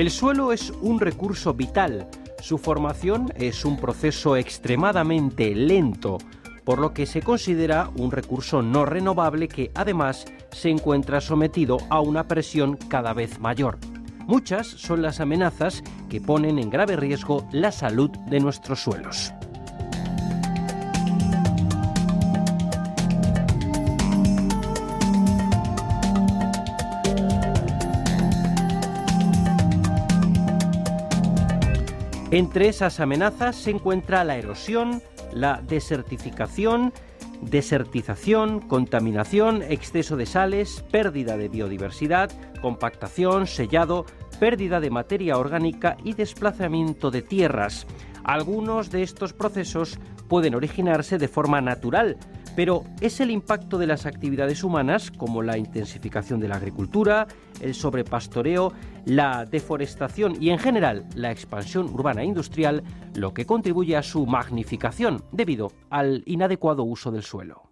El suelo es un recurso vital. Su formación es un proceso extremadamente lento, por lo que se considera un recurso no renovable que además se encuentra sometido a una presión cada vez mayor. Muchas son las amenazas que ponen en grave riesgo la salud de nuestros suelos. Entre esas amenazas se encuentra la erosión, la desertificación, desertización, contaminación, exceso de sales, pérdida de biodiversidad, compactación, sellado, pérdida de materia orgánica y desplazamiento de tierras. Algunos de estos procesos pueden originarse de forma natural, pero es el impacto de las actividades humanas, como la intensificación de la agricultura, el sobrepastoreo, la deforestación y en general la expansión urbana e industrial, lo que contribuye a su magnificación debido al inadecuado uso del suelo.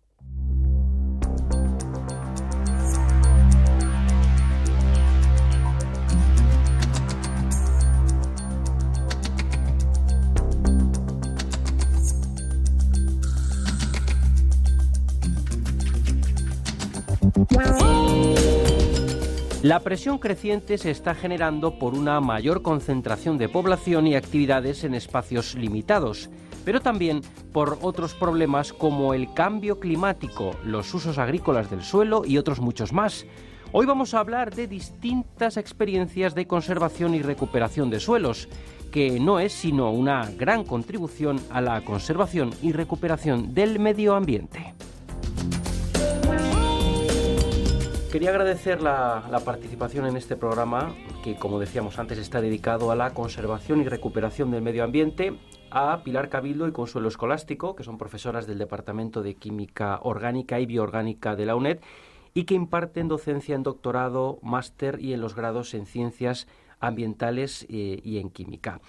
La presión creciente se está generando por una mayor concentración de población y actividades en espacios limitados, pero también por otros problemas como el cambio climático, los usos agrícolas del suelo y otros muchos más. Hoy vamos a hablar de distintas experiencias de conservación y recuperación de suelos, que no es sino una gran contribución a la conservación y recuperación del medio ambiente. Quería agradecer la, participación en este programa, que como decíamos antes está dedicado a la conservación y recuperación del medio ambiente, a Pilar Cabildo y Consuelo Escolástico, que son profesoras del Departamento de Química Orgánica y Bioorgánica de la UNED y que imparten docencia en doctorado, máster y en los grados en ciencias ambientales eh, y en química.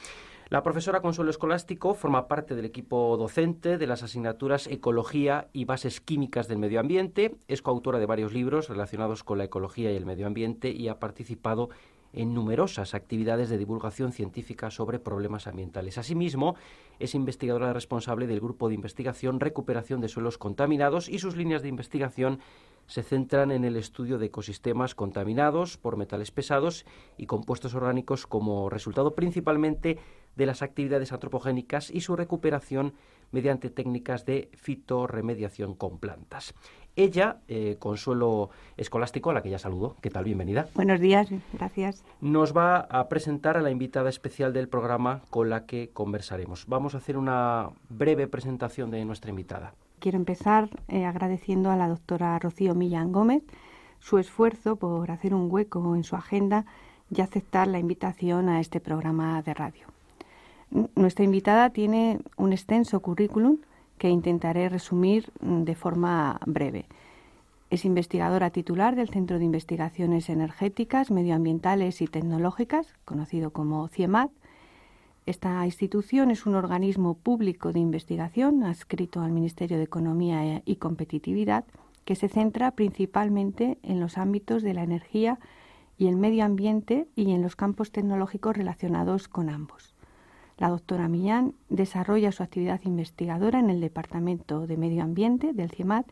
La profesora Consuelo Escolástico forma parte del equipo docente de las asignaturas Ecología y Bases Químicas del Medio Ambiente, es coautora de varios libros relacionados con la ecología y el medio ambiente y ha participado en numerosas actividades de divulgación científica sobre problemas ambientales. Asimismo, es investigadora responsable del Grupo de Investigación Recuperación de Suelos Contaminados y sus líneas de investigación se centran en el estudio de ecosistemas contaminados por metales pesados y compuestos orgánicos como resultado principalmente de las actividades antropogénicas y su recuperación mediante técnicas de fitorremediación con plantas. Ella, eh, Consuelo Escolástico, a la que ya saludo, ¿qué tal? Bienvenida. Buenos días, gracias. Nos va a presentar a la invitada especial del programa con la que conversaremos. Vamos a hacer una breve presentación de nuestra invitada. Quiero empezar eh, agradeciendo a la doctora Rocío Millán Gómez su esfuerzo por hacer un hueco en su agenda y aceptar la invitación a este programa de radio. Nuestra invitada tiene un extenso currículum que intentaré resumir mm, de forma breve. Es investigadora titular del Centro de Investigaciones Energéticas, Medioambientales y Tecnológicas, conocido como CIEMAT. Esta institución es un organismo público de investigación adscrito al Ministerio de Economía y Competitividad que se centra principalmente en los ámbitos de la energía y el medio ambiente y en los campos tecnológicos relacionados con ambos. La doctora Millán desarrolla su actividad investigadora en el Departamento de Medio Ambiente del CIEMAT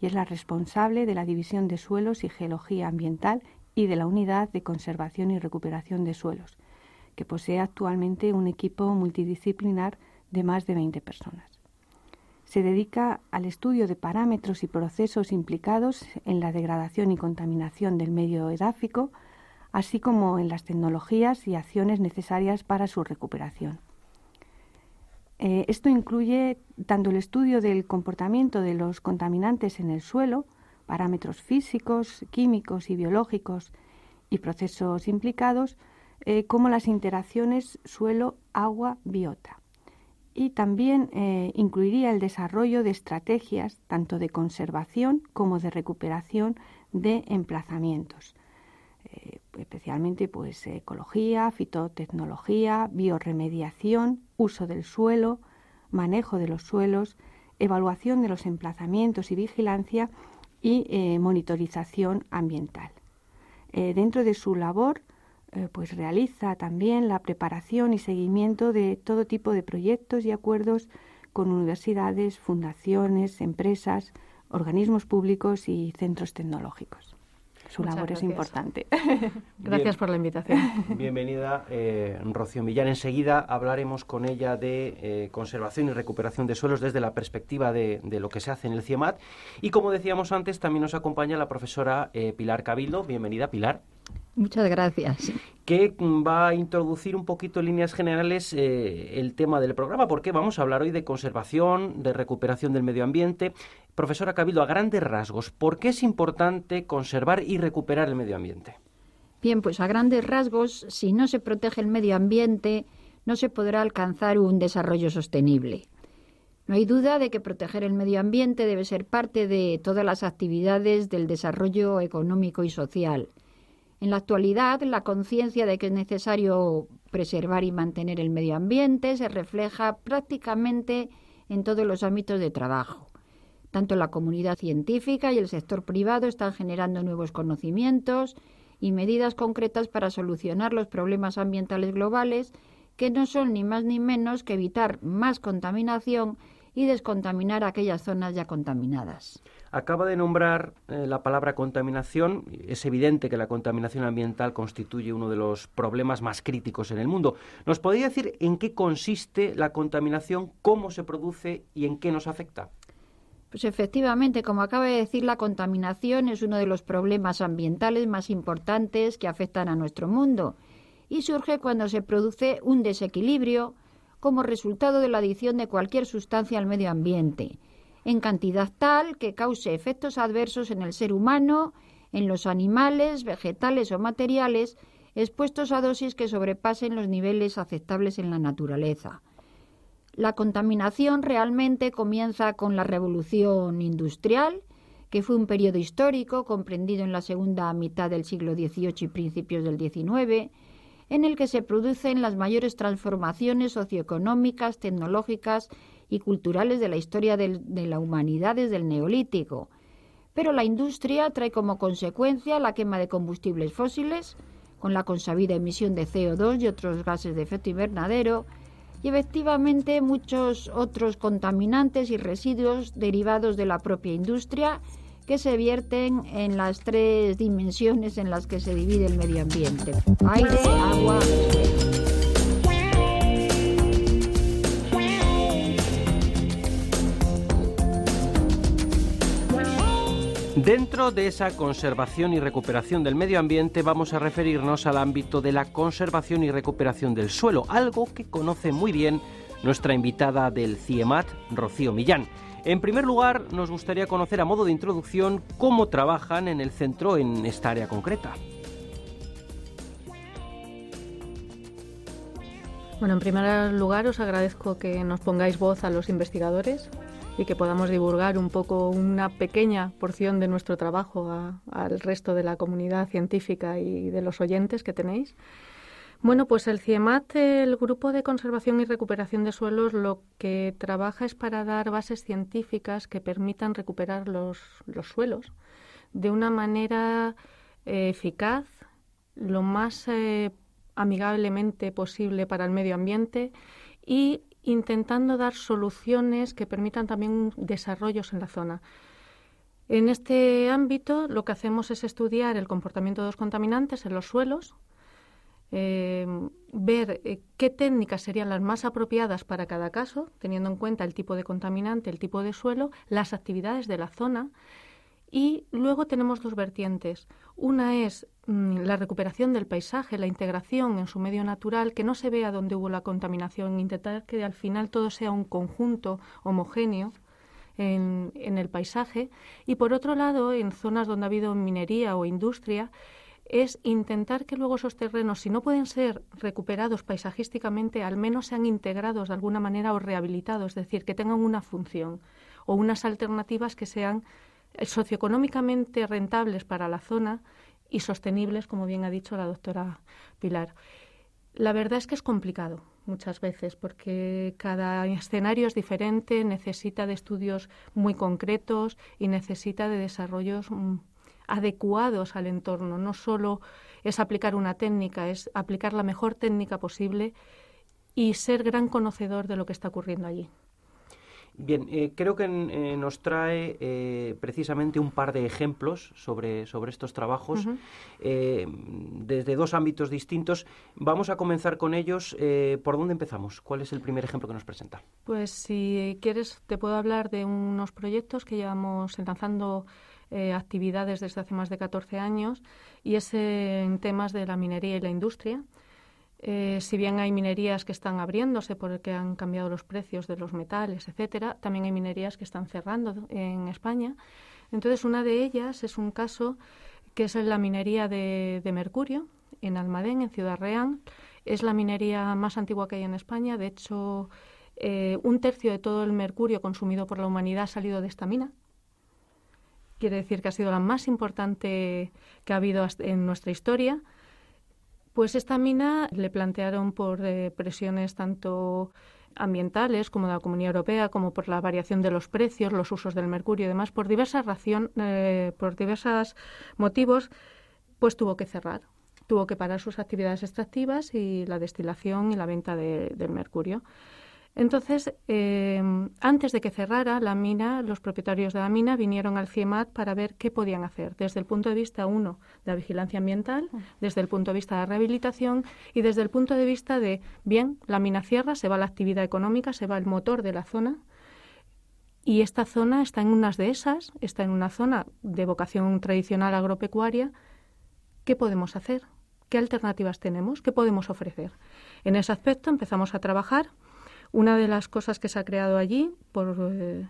y es la responsable de la División de Suelos y Geología Ambiental y de la Unidad de Conservación y Recuperación de Suelos, que posee actualmente un equipo multidisciplinar de más de 20 personas. Se dedica al estudio de parámetros y procesos implicados en la degradación y contaminación del medio edáfico, así como en las tecnologías y acciones necesarias para su recuperación. Eh, esto incluye tanto el estudio del comportamiento de los contaminantes en el suelo, parámetros físicos, químicos y biológicos y procesos implicados, eh, como las interacciones suelo-agua-biota. Y también eh, incluiría el desarrollo de estrategias tanto de conservación como de recuperación de emplazamientos, especialmente pues ecología, fitotecnología, bioremediación, uso del suelo, manejo de los suelos, evaluación de los emplazamientos y vigilancia y monitorización ambiental. dentro de su labor eh, pues realiza también la preparación y seguimiento de todo tipo de proyectos y acuerdos con universidades, fundaciones, empresas, organismos públicos y centros tecnológicos. Su labor es importante. gracias por la invitación. Bienvenida, eh, Rocío Millán. Enseguida hablaremos con ella de eh, conservación y recuperación de suelos desde la perspectiva de, lo que se hace en el CIEMAT. Y como decíamos antes, también nos acompaña la profesora Pilar Cabildo. Bienvenida, Pilar. Muchas gracias. Que va a introducir un poquito en líneas generales eh, el tema del programa, porque vamos a hablar hoy de conservación, de recuperación del medio ambiente. Profesora Cabildo, a grandes rasgos, ¿por qué es importante conservar y recuperar el medio ambiente? Bien, pues a grandes rasgos, si no se protege el medio ambiente, no se podrá alcanzar un desarrollo sostenible. No hay duda de que proteger el medio ambiente debe ser parte de todas las actividades del desarrollo económico y social en la actualidad, la conciencia de que es necesario preservar y mantener el medio ambiente se refleja prácticamente en todos los ámbitos de trabajo. Tanto la comunidad científica y el sector privado están generando nuevos conocimientos y medidas concretas para solucionar los problemas ambientales globales que no son ni más ni menos que evitar más contaminación y descontaminar aquellas zonas ya contaminadas. Acaba de nombrar eh, la palabra contaminación. Es evidente que la contaminación ambiental constituye uno de los problemas más críticos en el mundo. ¿Nos podría decir en qué consiste la contaminación, cómo se produce y en qué nos afecta? Pues efectivamente, como acaba de decir, la contaminación es uno de los problemas ambientales más importantes que afectan a nuestro mundo y surge cuando se produce un desequilibrio como resultado de la adición de cualquier sustancia al medio ambiente en cantidad tal que cause efectos adversos en el ser humano, en los animales, vegetales o materiales expuestos a dosis que sobrepasen los niveles aceptables en la naturaleza. La contaminación realmente comienza con la revolución industrial, que fue un periodo histórico comprendido en la segunda mitad del siglo XVIII y principios del XIX, en el que se producen las mayores transformaciones socioeconómicas, tecnológicas y culturales de la historia de la humanidad desde el neolítico. Pero la industria trae como consecuencia la quema de combustibles fósiles, con la consabida emisión de CO2 y otros gases de efecto invernadero, y efectivamente muchos otros contaminantes y residuos derivados de la propia industria que se vierten en las tres dimensiones en las que se divide el medio ambiente, aire, agua Dentro de esa conservación y recuperación del medio ambiente vamos a referirnos al ámbito de la conservación y recuperación del suelo, algo que conoce muy bien nuestra invitada del CIEMAT, Rocío Millán. En primer lugar, nos gustaría conocer a modo de introducción cómo trabajan en el centro en esta área concreta. Bueno, en primer lugar os agradezco que nos pongáis voz a los investigadores y que podamos divulgar un poco una pequeña porción de nuestro trabajo al resto de la comunidad científica y de los oyentes que tenéis. Bueno, pues el CIEMAT, el Grupo de Conservación y Recuperación de Suelos, lo que trabaja es para dar bases científicas que permitan recuperar los, suelos de una manera eh, eficaz, lo más eh, amigablemente posible para el medio ambiente y intentando dar soluciones que permitan también desarrollos en la zona. En este ámbito lo que hacemos es estudiar el comportamiento de los contaminantes en los suelos, eh, ver eh, qué técnicas serían las más apropiadas para cada caso, teniendo en cuenta el tipo de contaminante, el tipo de suelo, las actividades de la zona Y luego tenemos dos vertientes. Una es mm, la recuperación del paisaje, la integración en su medio natural, que no se vea donde hubo la contaminación, intentar que al final todo sea un conjunto homogéneo en, en el paisaje. Y por otro lado, en zonas donde ha habido minería o industria, es intentar que luego esos terrenos, si no pueden ser recuperados paisajísticamente, al menos sean integrados de alguna manera o rehabilitados, es decir, que tengan una función o unas alternativas que sean socioeconómicamente rentables para la zona y sostenibles, como bien ha dicho la doctora Pilar. La verdad es que es complicado muchas veces porque cada escenario es diferente, necesita de estudios muy concretos y necesita de desarrollos mm, adecuados al entorno. No solo es aplicar una técnica, es aplicar la mejor técnica posible y ser gran conocedor de lo que está ocurriendo allí. Bien, eh, creo que eh, nos trae eh, precisamente un par de ejemplos sobre, sobre estos trabajos desde dos ámbitos distintos. Vamos a comenzar con ellos. ¿Por dónde empezamos? ¿Cuál es el primer ejemplo que nos presenta? Pues si quieres, te puedo hablar de unos proyectos que llevamos lanzando actividades desde hace más de 14 años y es en temas de la minería y la industria. Eh, si bien hay minerías que están abriéndose porque han cambiado los precios de los metales, etcétera, también hay minerías que están cerrando en España. Entonces, una de ellas es un caso que es la minería de, mercurio en Almadén, en Ciudad Real. Es la minería más antigua que hay en España. De hecho, eh, un tercio de todo el mercurio consumido por la humanidad ha salido de esta mina. Quiere decir que ha sido la más importante que ha habido en nuestra historia pues esta mina le plantearon por eh, presiones tanto ambientales como de la Comunidad Europea, como por la variación de los precios, los usos del mercurio y demás, por diversas ración, eh, por diversos motivos, pues tuvo que cerrar, tuvo que parar sus actividades extractivas y la destilación y la venta del mercurio. Entonces, eh, antes de que cerrara la mina, los propietarios de la mina vinieron al CIEMAT para ver qué podían hacer, desde el punto de vista, uno, de la vigilancia ambiental, mm. desde el punto de vista de la rehabilitación y desde el punto de vista de, bien, la mina cierra, se va la actividad económica, se va el motor de la zona, y esta zona está en unas de esas, está en una zona de vocación tradicional agropecuaria. ¿Qué podemos hacer? ¿Qué alternativas tenemos? ¿Qué podemos ofrecer? En ese aspecto empezamos a trabajar una de las cosas que se ha creado allí, por, eh,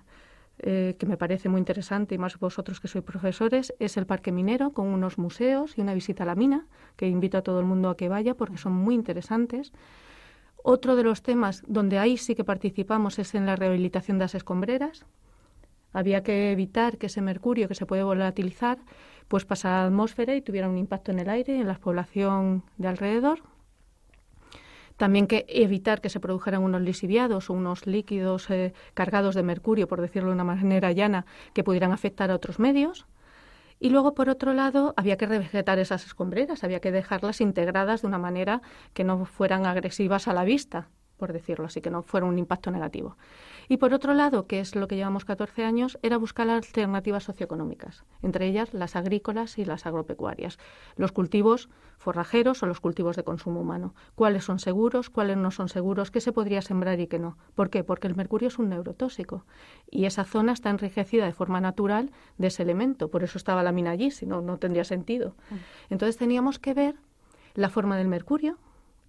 eh, que me parece muy interesante, y más vosotros que sois profesores, es el Parque Minero, con unos museos y una visita a la mina, que invito a todo el mundo a que vaya porque son muy interesantes. Otro de los temas donde ahí sí que participamos es en la rehabilitación de las escombreras. Había que evitar que ese mercurio que se puede volatilizar pues pasara a la atmósfera y tuviera un impacto en el aire, en la población de alrededor. También que evitar que se produjeran unos lisiviados o unos líquidos eh, cargados de mercurio, por decirlo de una manera llana, que pudieran afectar a otros medios. Y luego, por otro lado, había que revegetar esas escombreras, había que dejarlas integradas de una manera que no fueran agresivas a la vista, por decirlo así, que no fuera un impacto negativo. Y por otro lado, que es lo que llevamos 14 años, era buscar alternativas socioeconómicas, entre ellas las agrícolas y las agropecuarias, los cultivos forrajeros o los cultivos de consumo humano. ¿Cuáles son seguros, cuáles no son seguros, qué se podría sembrar y qué no? ¿Por qué? Porque el mercurio es un neurotóxico y esa zona está enriquecida de forma natural de ese elemento. Por eso estaba la mina allí, si no, no tendría sentido. Mm. Entonces teníamos que ver la forma del mercurio,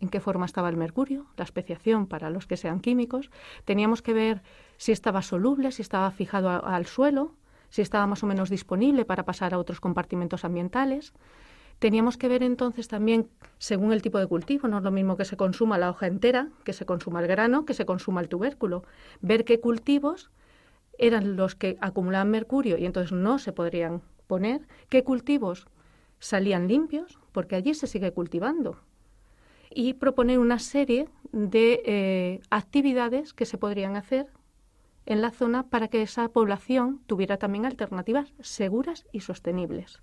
en qué forma estaba el mercurio, la especiación para los que sean químicos. Teníamos que ver si estaba soluble, si estaba fijado al suelo, si estaba más o menos disponible para pasar a otros compartimentos ambientales. Teníamos que ver entonces también, según el tipo de cultivo, no es lo mismo que se consuma la hoja entera, que se consuma el grano, que se consuma el tubérculo. Ver qué cultivos eran los que acumulaban mercurio y entonces no se podrían poner, qué cultivos salían limpios, porque allí se sigue cultivando y proponer una serie de eh, actividades que se podrían hacer en la zona para que esa población tuviera también alternativas seguras y sostenibles.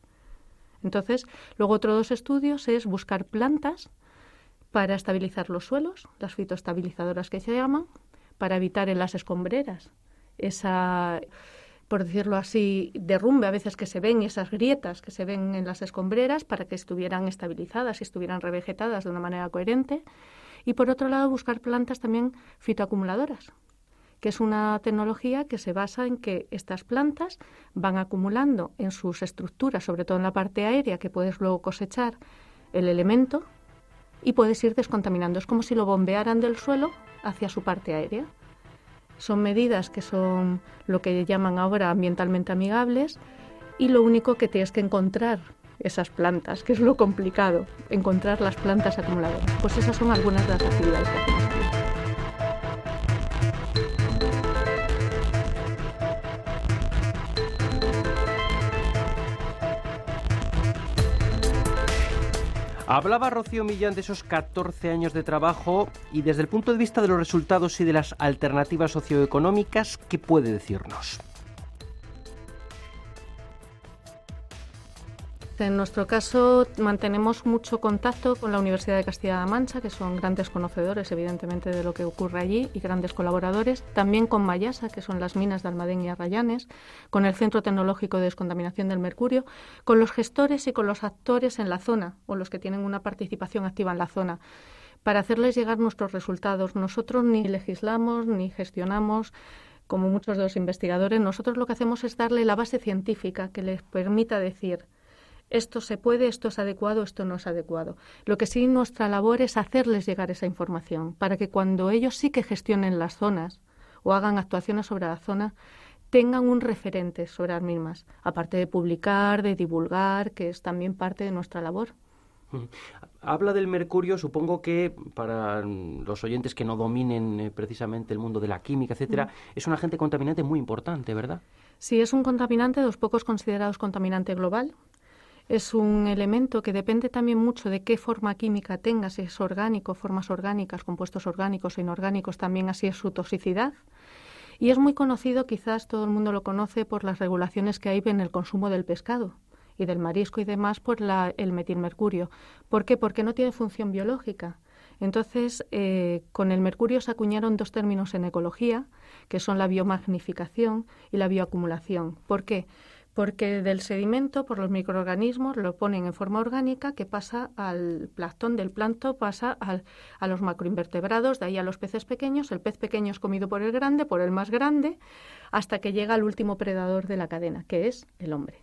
Entonces, luego otro dos estudios es buscar plantas para estabilizar los suelos, las fitoestabilizadoras que se llaman, para evitar en las escombreras esa por decirlo así, derrumbe a veces que se ven, esas grietas que se ven en las escombreras para que estuvieran estabilizadas y estuvieran revegetadas de una manera coherente. Y por otro lado, buscar plantas también fitoacumuladoras, que es una tecnología que se basa en que estas plantas van acumulando en sus estructuras, sobre todo en la parte aérea, que puedes luego cosechar el elemento y puedes ir descontaminando. Es como si lo bombearan del suelo hacia su parte aérea. Son medidas que son lo que llaman ahora ambientalmente amigables y lo único que tienes que encontrar esas plantas, que es lo complicado, encontrar las plantas acumuladoras. Pues esas son algunas de las actividades que hacemos. Hablaba Rocío Millán de esos 14 años de trabajo y desde el punto de vista de los resultados y de las alternativas socioeconómicas, ¿qué puede decirnos? En nuestro caso mantenemos mucho contacto con la Universidad de Castilla-La Mancha, que son grandes conocedores evidentemente de lo que ocurre allí y grandes colaboradores, también con Mayasa, que son las minas de Almadén y Arrayanes, con el Centro Tecnológico de Descontaminación del Mercurio, con los gestores y con los actores en la zona o los que tienen una participación activa en la zona para hacerles llegar nuestros resultados. Nosotros ni legislamos ni gestionamos como muchos de los investigadores, nosotros lo que hacemos es darle la base científica que les permita decir esto se puede, esto es adecuado, esto no es adecuado. Lo que sí nuestra labor es hacerles llegar esa información para que cuando ellos sí que gestionen las zonas o hagan actuaciones sobre la zona, tengan un referente sobre las mismas, aparte de publicar, de divulgar, que es también parte de nuestra labor. Habla del mercurio, supongo que para los oyentes que no dominen eh, precisamente el mundo de la química, etcétera, es un agente contaminante muy importante, ¿verdad? Sí, es un contaminante de los pocos considerados contaminante global es un elemento que depende también mucho de qué forma química tenga, si es orgánico, formas orgánicas, compuestos orgánicos o inorgánicos, también así es su toxicidad. Y es muy conocido, quizás todo el mundo lo conoce, por las regulaciones que hay en el consumo del pescado y del marisco y demás por la, el metilmercurio. ¿Por qué? Porque no tiene función biológica. Entonces, eh, con el mercurio se acuñaron dos términos en ecología, que son la biomagnificación y la bioacumulación. ¿Por qué? Porque del sedimento, por los microorganismos, lo ponen en forma orgánica que pasa al plancton, del plancton pasa a los macroinvertebrados, de ahí a los peces pequeños, el pez pequeño es comido por el grande, por el más grande, hasta que llega al último predador de la cadena, que es el hombre.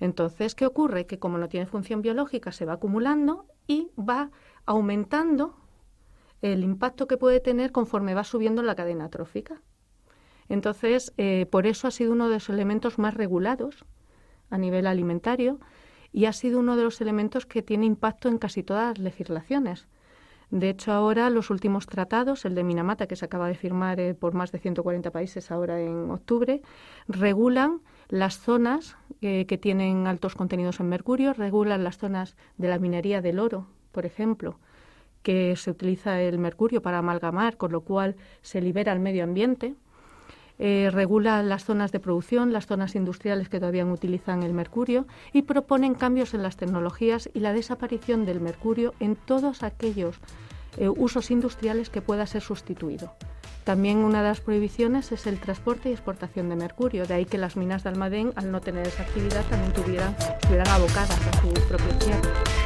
Entonces, ¿qué ocurre? Que como no tiene función biológica, se va acumulando y va aumentando el impacto que puede tener conforme va subiendo la cadena trófica. Entonces, eh, por eso ha sido uno de los elementos más regulados a nivel alimentario y ha sido uno de los elementos que tiene impacto en casi todas las legislaciones. De hecho, ahora los últimos tratados, el de Minamata, que se acaba de firmar eh, por más de 140 países ahora en octubre, regulan las zonas eh, que tienen altos contenidos en mercurio, regulan las zonas de la minería del oro, por ejemplo, que se utiliza el mercurio para amalgamar, con lo cual se libera el medio ambiente. Eh, regula las zonas de producción, las zonas industriales que todavía utilizan el mercurio y proponen cambios en las tecnologías y la desaparición del mercurio en todos aquellos eh, usos industriales que pueda ser sustituido. También una de las prohibiciones es el transporte y exportación de mercurio, de ahí que las minas de Almadén, al no tener esa actividad, también tuvieran, abocadas a su propio.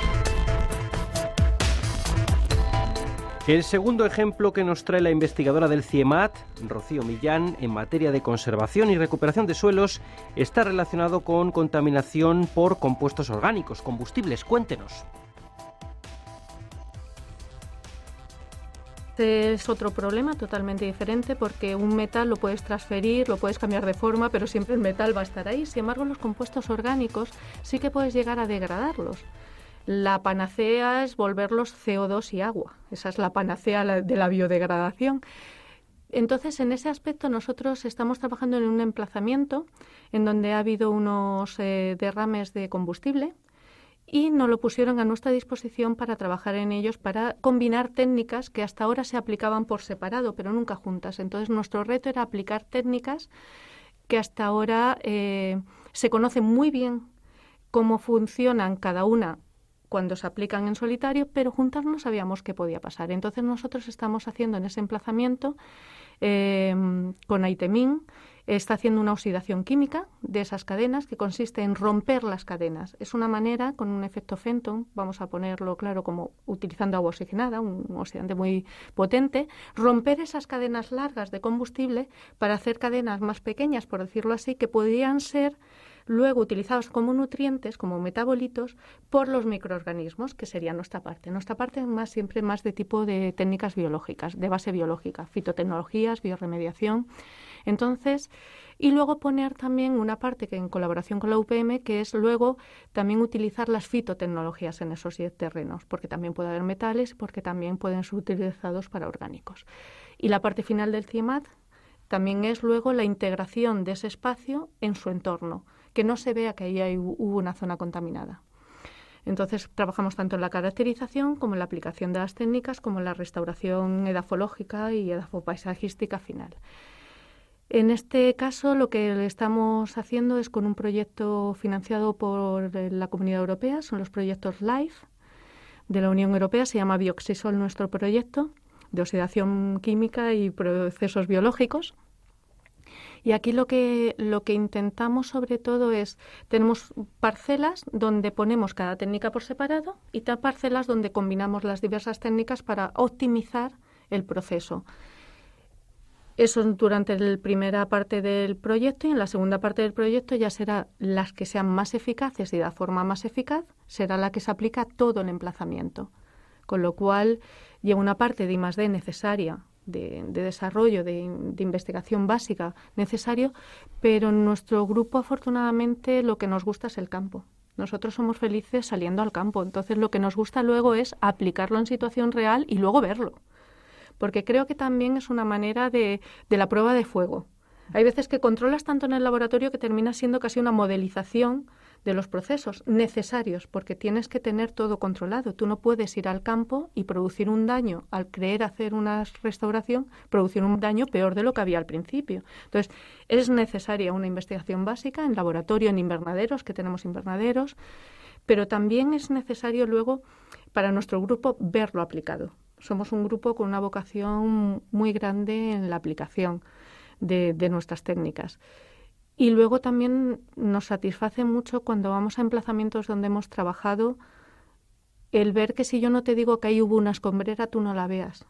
El segundo ejemplo que nos trae la investigadora del CIEMAT, Rocío Millán, en materia de conservación y recuperación de suelos, está relacionado con contaminación por compuestos orgánicos, combustibles. Cuéntenos. Este es otro problema totalmente diferente porque un metal lo puedes transferir, lo puedes cambiar de forma, pero siempre el metal va a estar ahí. Sin embargo, los compuestos orgánicos sí que puedes llegar a degradarlos. La panacea es volverlos CO2 y agua. Esa es la panacea de la biodegradación. Entonces, en ese aspecto, nosotros estamos trabajando en un emplazamiento en donde ha habido unos eh, derrames de combustible y nos lo pusieron a nuestra disposición para trabajar en ellos, para combinar técnicas que hasta ahora se aplicaban por separado, pero nunca juntas. Entonces, nuestro reto era aplicar técnicas que hasta ahora eh, se conocen muy bien cómo funcionan cada una cuando se aplican en solitario, pero juntas no sabíamos qué podía pasar. Entonces nosotros estamos haciendo en ese emplazamiento em, con Aitemin está haciendo una oxidación química de esas cadenas que consiste en romper las cadenas. Es una manera, con un efecto Fenton, vamos a ponerlo claro como utilizando agua oxigenada, un oxidante muy potente, romper esas cadenas largas de combustible para hacer cadenas más pequeñas, por decirlo así, que podrían ser luego utilizados como nutrientes, como metabolitos, por los microorganismos, que sería nuestra parte. Nuestra parte más siempre más de tipo de técnicas biológicas, de base biológica, fitotecnologías, bioremediación. Entonces, y luego poner también una parte que en colaboración con la UPM, que es luego también utilizar las fitotecnologías en esos terrenos, porque también puede haber metales, porque también pueden ser utilizados para orgánicos. Y la parte final del CIEMAT también es luego la integración de ese espacio en su entorno que no se vea que ahí hubo una zona contaminada. Entonces trabajamos tanto en la caracterización como en la aplicación de las técnicas, como en la restauración edafológica y edafopaisajística final. En este caso, lo que estamos haciendo es con un proyecto financiado por la Comunidad Europea, son los proyectos LIFE de la Unión Europea, se llama Bioxisol nuestro proyecto de oxidación química y procesos biológicos. Y aquí lo que, lo que intentamos sobre todo es, tenemos parcelas donde ponemos cada técnica por separado y parcelas donde combinamos las diversas técnicas para optimizar el proceso. Eso durante la primera parte del proyecto y en la segunda parte del proyecto ya será las que sean más eficaces y de forma más eficaz, será la que se aplica todo el emplazamiento. Con lo cual lleva una parte de I+D necesaria de, desarrollo, de, investigación básica necesario, pero en nuestro grupo afortunadamente lo que nos gusta es el campo. Nosotros somos felices saliendo al campo, entonces lo que nos gusta luego es aplicarlo en situación real y luego verlo, porque creo que también es una manera de, de la prueba de fuego. Hay veces que controlas tanto en el laboratorio que termina siendo casi una modelización de los procesos necesarios, porque tienes que tener todo controlado. Tú no puedes ir al campo y producir un daño al creer hacer una restauración, producir un daño peor de lo que había al principio. Entonces, es necesaria una investigación básica en laboratorio, en invernaderos, que tenemos invernaderos, pero también es necesario luego para nuestro grupo verlo aplicado. Somos un grupo con una vocación muy grande en la aplicación de, de nuestras técnicas. Y luego también nos satisface mucho cuando vamos a emplazamientos donde hemos trabajado el ver que si yo no te digo que ahí hubo una escombrera, tú no la veas.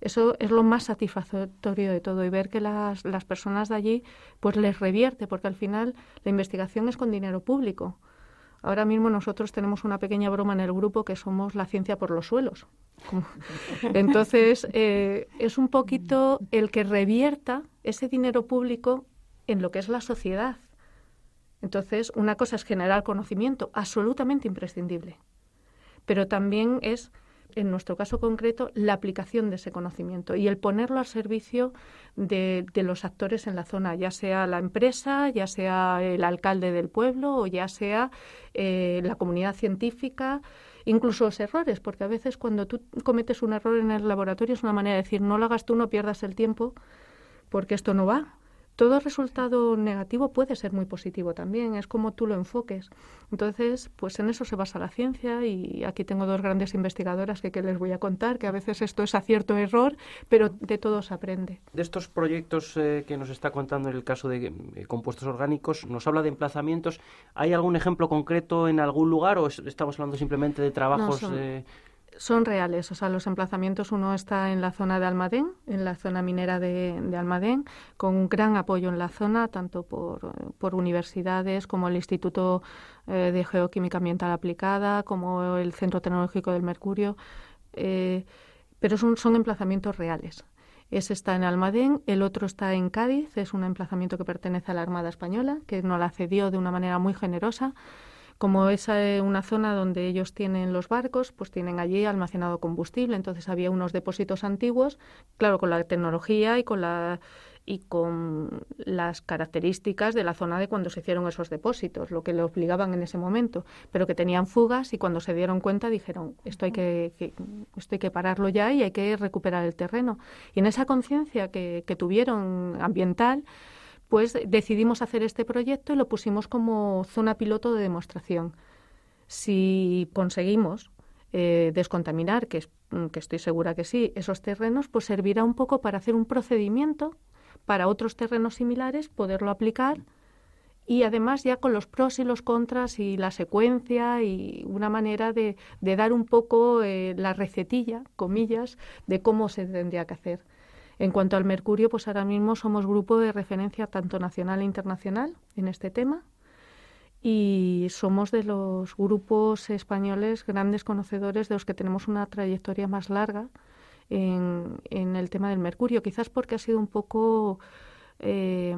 Eso es lo más satisfactorio de todo y ver que las, las personas de allí pues les revierte, porque al final la investigación es con dinero público. Ahora mismo nosotros tenemos una pequeña broma en el grupo que somos la ciencia por los suelos. Entonces, eh, es un poquito el que revierta ese dinero público en lo que es la sociedad. Entonces, una cosa es generar conocimiento, absolutamente imprescindible, pero también es, en nuestro caso concreto, la aplicación de ese conocimiento y el ponerlo al servicio de, los actores en la zona, ya sea la empresa, ya sea el alcalde del pueblo o ya sea eh, la comunidad científica incluso los errores, porque a veces cuando tú cometes un error en el laboratorio es una manera de decir no lo hagas tú, no pierdas el tiempo, porque esto no va todo resultado negativo puede ser muy positivo también, es como tú lo enfoques. Entonces, pues en eso se basa la ciencia y aquí tengo dos grandes investigadoras que, les voy a contar, que a veces esto es acierto error, pero de todo se aprende. De estos proyectos eh, que nos está contando en el caso de eh, compuestos orgánicos, nos habla de emplazamientos. ¿Hay algún ejemplo concreto en algún lugar o estamos hablando simplemente de trabajos? de son reales, o sea, los emplazamientos, uno está en la zona de Almadén, en la zona minera de, Almadén, con un gran apoyo en la zona, tanto por, universidades como el Instituto eh, de Geoquímica Ambiental Aplicada, como el Centro Tecnológico del Mercurio, eh, pero son, son emplazamientos reales. Ese está en Almadén, el otro está en Cádiz, es un emplazamiento que pertenece a la Armada Española, que nos la cedió de una manera muy generosa como es eh, una zona donde ellos tienen los barcos, pues tienen allí almacenado combustible, entonces había unos depósitos antiguos, claro, con la tecnología y con la y con las características de la zona de cuando se hicieron esos depósitos, lo que le obligaban en ese momento, pero que tenían fugas y cuando se dieron cuenta dijeron esto hay que, esto hay que pararlo ya y hay que recuperar el terreno. Y en esa conciencia que, que tuvieron ambiental, pues decidimos hacer este proyecto y lo pusimos como zona piloto de demostración. Si conseguimos eh, descontaminar, que, que estoy segura que sí, esos terrenos, pues servirá un poco para hacer un procedimiento para otros terrenos similares poderlo aplicar y además ya con los pros y los contras y la secuencia y una manera de, dar un poco eh, la recetilla, comillas, de cómo se tendría que hacer. En cuanto al mercurio, pues ahora mismo somos grupo de referencia tanto nacional e internacional en este tema. Y somos de los grupos españoles grandes conocedores de los que tenemos una trayectoria más larga en, el tema del mercurio, quizás porque ha sido un poco eh,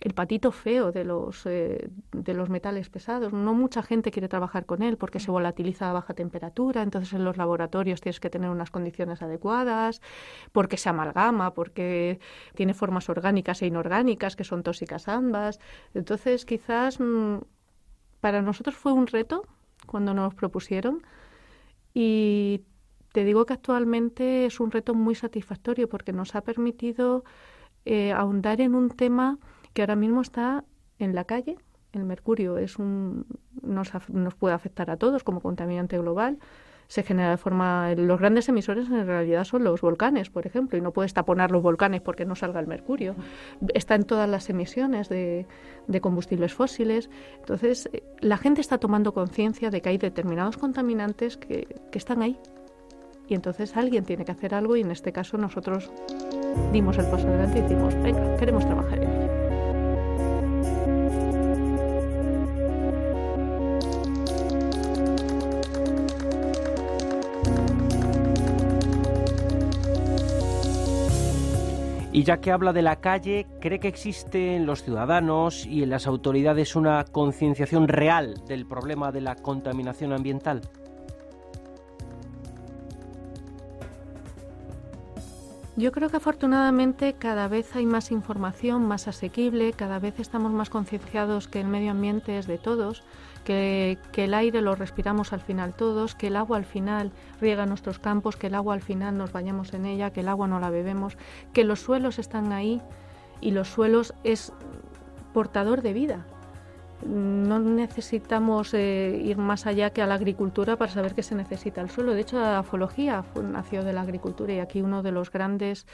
el patito feo de los, eh, de los metales pesados. No mucha gente quiere trabajar con él porque se volatiliza a baja temperatura, entonces en los laboratorios tienes que tener unas condiciones adecuadas, porque se amalgama, porque tiene formas orgánicas e inorgánicas que son tóxicas ambas. Entonces quizás mm, para nosotros fue un reto cuando nos propusieron y te digo que actualmente es un reto muy satisfactorio porque nos ha permitido eh, ahondar en un tema que ahora mismo está en la calle. El mercurio es un, nos, nos puede afectar a todos como contaminante global. Se genera de forma. Los grandes emisores en realidad son los volcanes, por ejemplo, y no puedes taponar los volcanes porque no salga el mercurio. Está en todas las emisiones de, de combustibles fósiles. Entonces, la gente está tomando conciencia de que hay determinados contaminantes que, que están ahí. Y entonces alguien tiene que hacer algo, y en este caso nosotros dimos el paso adelante y decimos, venga, queremos trabajar Y ya que habla de la calle, ¿cree que existe en los ciudadanos y en las autoridades una concienciación real del problema de la contaminación ambiental? Yo creo que afortunadamente cada vez hay más información más asequible, cada vez estamos más concienciados que el medio ambiente es de todos que, el aire lo respiramos al final todos, que el agua al final riega nuestros campos, que el agua al final nos bañamos en ella, que el agua no la bebemos, que los suelos están ahí y los suelos es portador de vida. No necesitamos eh, ir más allá que a la agricultura para saber que se necesita el suelo. De hecho, la afología nació de la agricultura y aquí uno de los grandes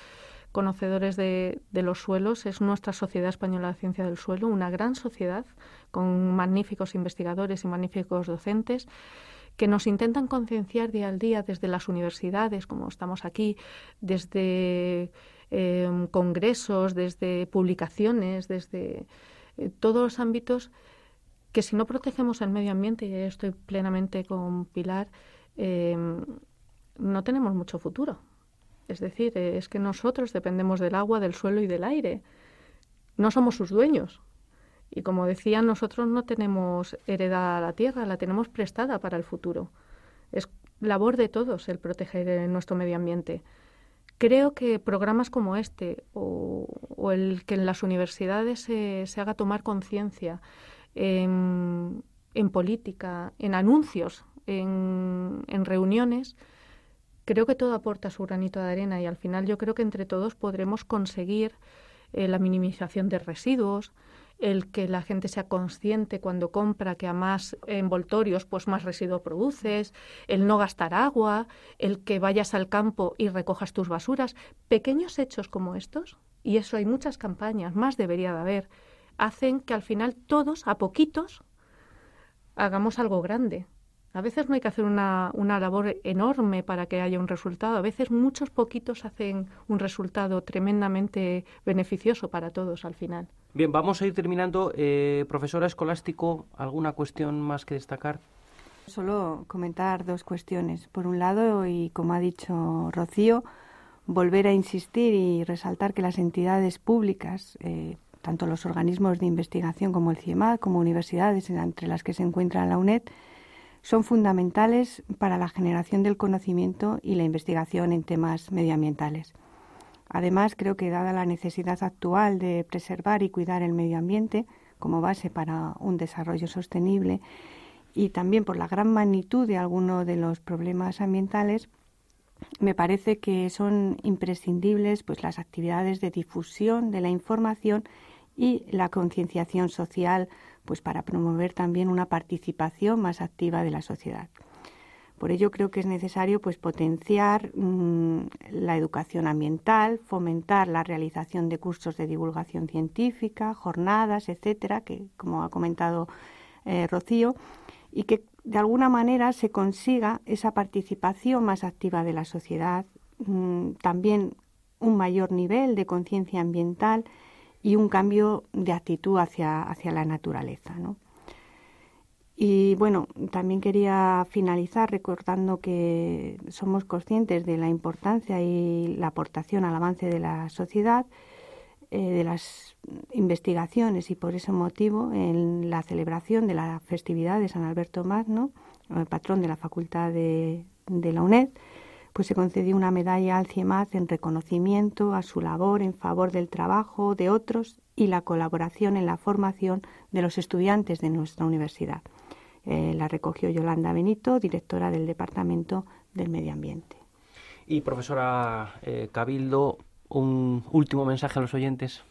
conocedores de, los suelos es nuestra Sociedad Española de Ciencia del Suelo, una gran sociedad con magníficos investigadores y magníficos docentes que nos intentan concienciar día al día desde las universidades, como estamos aquí, desde em, congresos, desde publicaciones, desde eh, todos los ámbitos que si no protegemos el medio ambiente, y estoy plenamente con Pilar, em, no tenemos mucho futuro. Es decir, es que nosotros dependemos del agua, del suelo y del aire. No somos sus dueños. Y como decía, nosotros no tenemos heredada la tierra, la tenemos prestada para el futuro. Es labor de todos el proteger nuestro medio ambiente. Creo que programas como este o, el que en las universidades se, haga tomar conciencia en, política, en anuncios, en reuniones, creo que todo aporta su granito de arena y al final yo creo que entre todos podremos conseguir eh, la minimización de residuos, el que la gente sea consciente cuando compra que a más envoltorios pues más residuos produces, el no gastar agua, el que vayas al campo y recojas tus basuras, pequeños hechos como estos, y eso hay muchas campañas, más debería de haber, hacen que al final todos, a poquitos, hagamos algo grande. A veces no hay que hacer una, una, labor enorme para que haya un resultado. A veces muchos poquitos hacen un resultado tremendamente beneficioso para todos al final. Bien, vamos a ir terminando. Eh, profesora Escolástico, ¿alguna cuestión más que destacar? Solo comentar dos cuestiones. Por un lado, y como ha dicho Rocío, volver a insistir y resaltar que las entidades públicas, eh, tanto los organismos de investigación como el CIEMAT, como universidades, entre las que se encuentra la UNED, son fundamentales para la generación del conocimiento y la investigación en temas medioambientales. Además, creo que dada la necesidad actual de preservar y cuidar el medio ambiente como base para un desarrollo sostenible y también por la gran magnitud de algunos de los problemas ambientales, me parece que son imprescindibles pues las actividades de difusión de la información y la concienciación social pues para promover también una participación más activa de la sociedad. Por ello creo que es necesario pues potenciar mm, la educación ambiental, fomentar la realización de cursos de divulgación científica, jornadas, etcétera, que como ha comentado eh, Rocío, y que de alguna manera se consiga esa participación más activa de la sociedad, mm, también un mayor nivel de conciencia ambiental y un cambio de actitud hacia, hacia la naturaleza. ¿no? Y bueno, también quería finalizar recordando que somos conscientes de la importancia y la aportación al avance de la sociedad, eh, de las investigaciones y por ese motivo en la celebración de la festividad de San Alberto Magno, el patrón de la Facultad de, de la UNED, pues se concedió una medalla al CIEMAZ en reconocimiento a su labor en favor del trabajo de otros y la colaboración en la formación de los estudiantes de nuestra universidad. Eh, la recogió Yolanda Benito, directora del Departamento del Medio Ambiente. Y profesora eh, Cabildo, un último mensaje a los oyentes.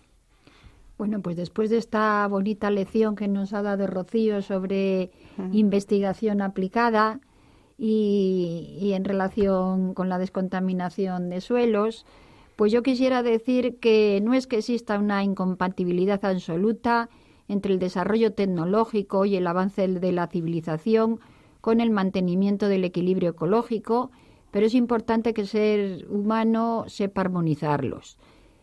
Bueno, pues después de esta bonita lección que nos ha dado Rocío sobre investigación aplicada y, en relación con la descontaminación de suelos, pues yo quisiera decir que no es que exista una incompatibilidad absoluta entre el desarrollo tecnológico y el avance de la civilización con el mantenimiento del equilibrio ecológico, pero es importante que el ser humano sepa armonizarlos.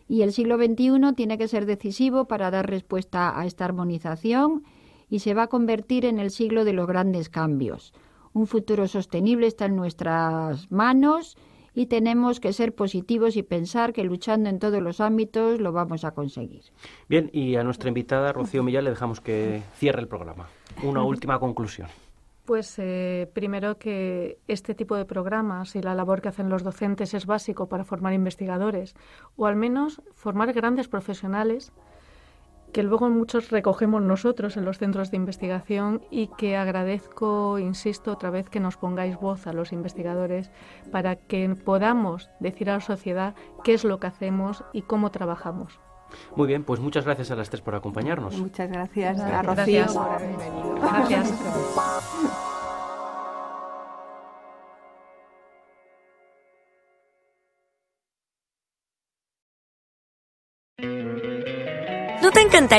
Y el siglo XXI tiene que ser decisivo para dar respuesta a esta armonización y se va a convertir en el siglo de los grandes cambios. Un futuro sostenible está en nuestras manos y tenemos que ser positivos y pensar que luchando en todos los ámbitos lo vamos a conseguir. Bien, y a nuestra invitada Rocío Millán le dejamos que cierre el programa. Una última conclusión. Pues eh, primero que este tipo de programas y la labor que hacen los docentes es básico para formar investigadores o al menos formar grandes profesionales que luego muchos recogemos nosotros en los centros de investigación y que agradezco, insisto, otra vez que nos pongáis voz a los investigadores para que podamos decir a la sociedad qué es lo que hacemos y cómo trabajamos. Muy bien, pues muchas gracias a las tres por acompañarnos. Muchas gracias a Rocío. Gracias. ¿No